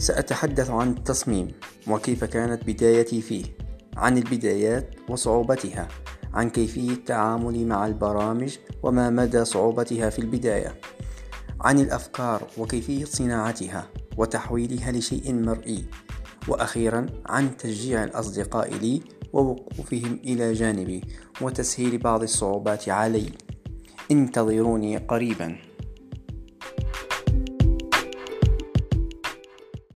سأتحدث عن التصميم وكيف كانت بدايتي فيه عن البدايات وصعوبتها عن كيفية تعاملي مع البرامج وما مدى صعوبتها في البداية عن الأفكار وكيفية صناعتها وتحويلها لشيء مرئي وأخيرا عن تشجيع الأصدقاء لي ووقوفهم إلى جانبي وتسهيل بعض الصعوبات علي. انتظروني قريبا.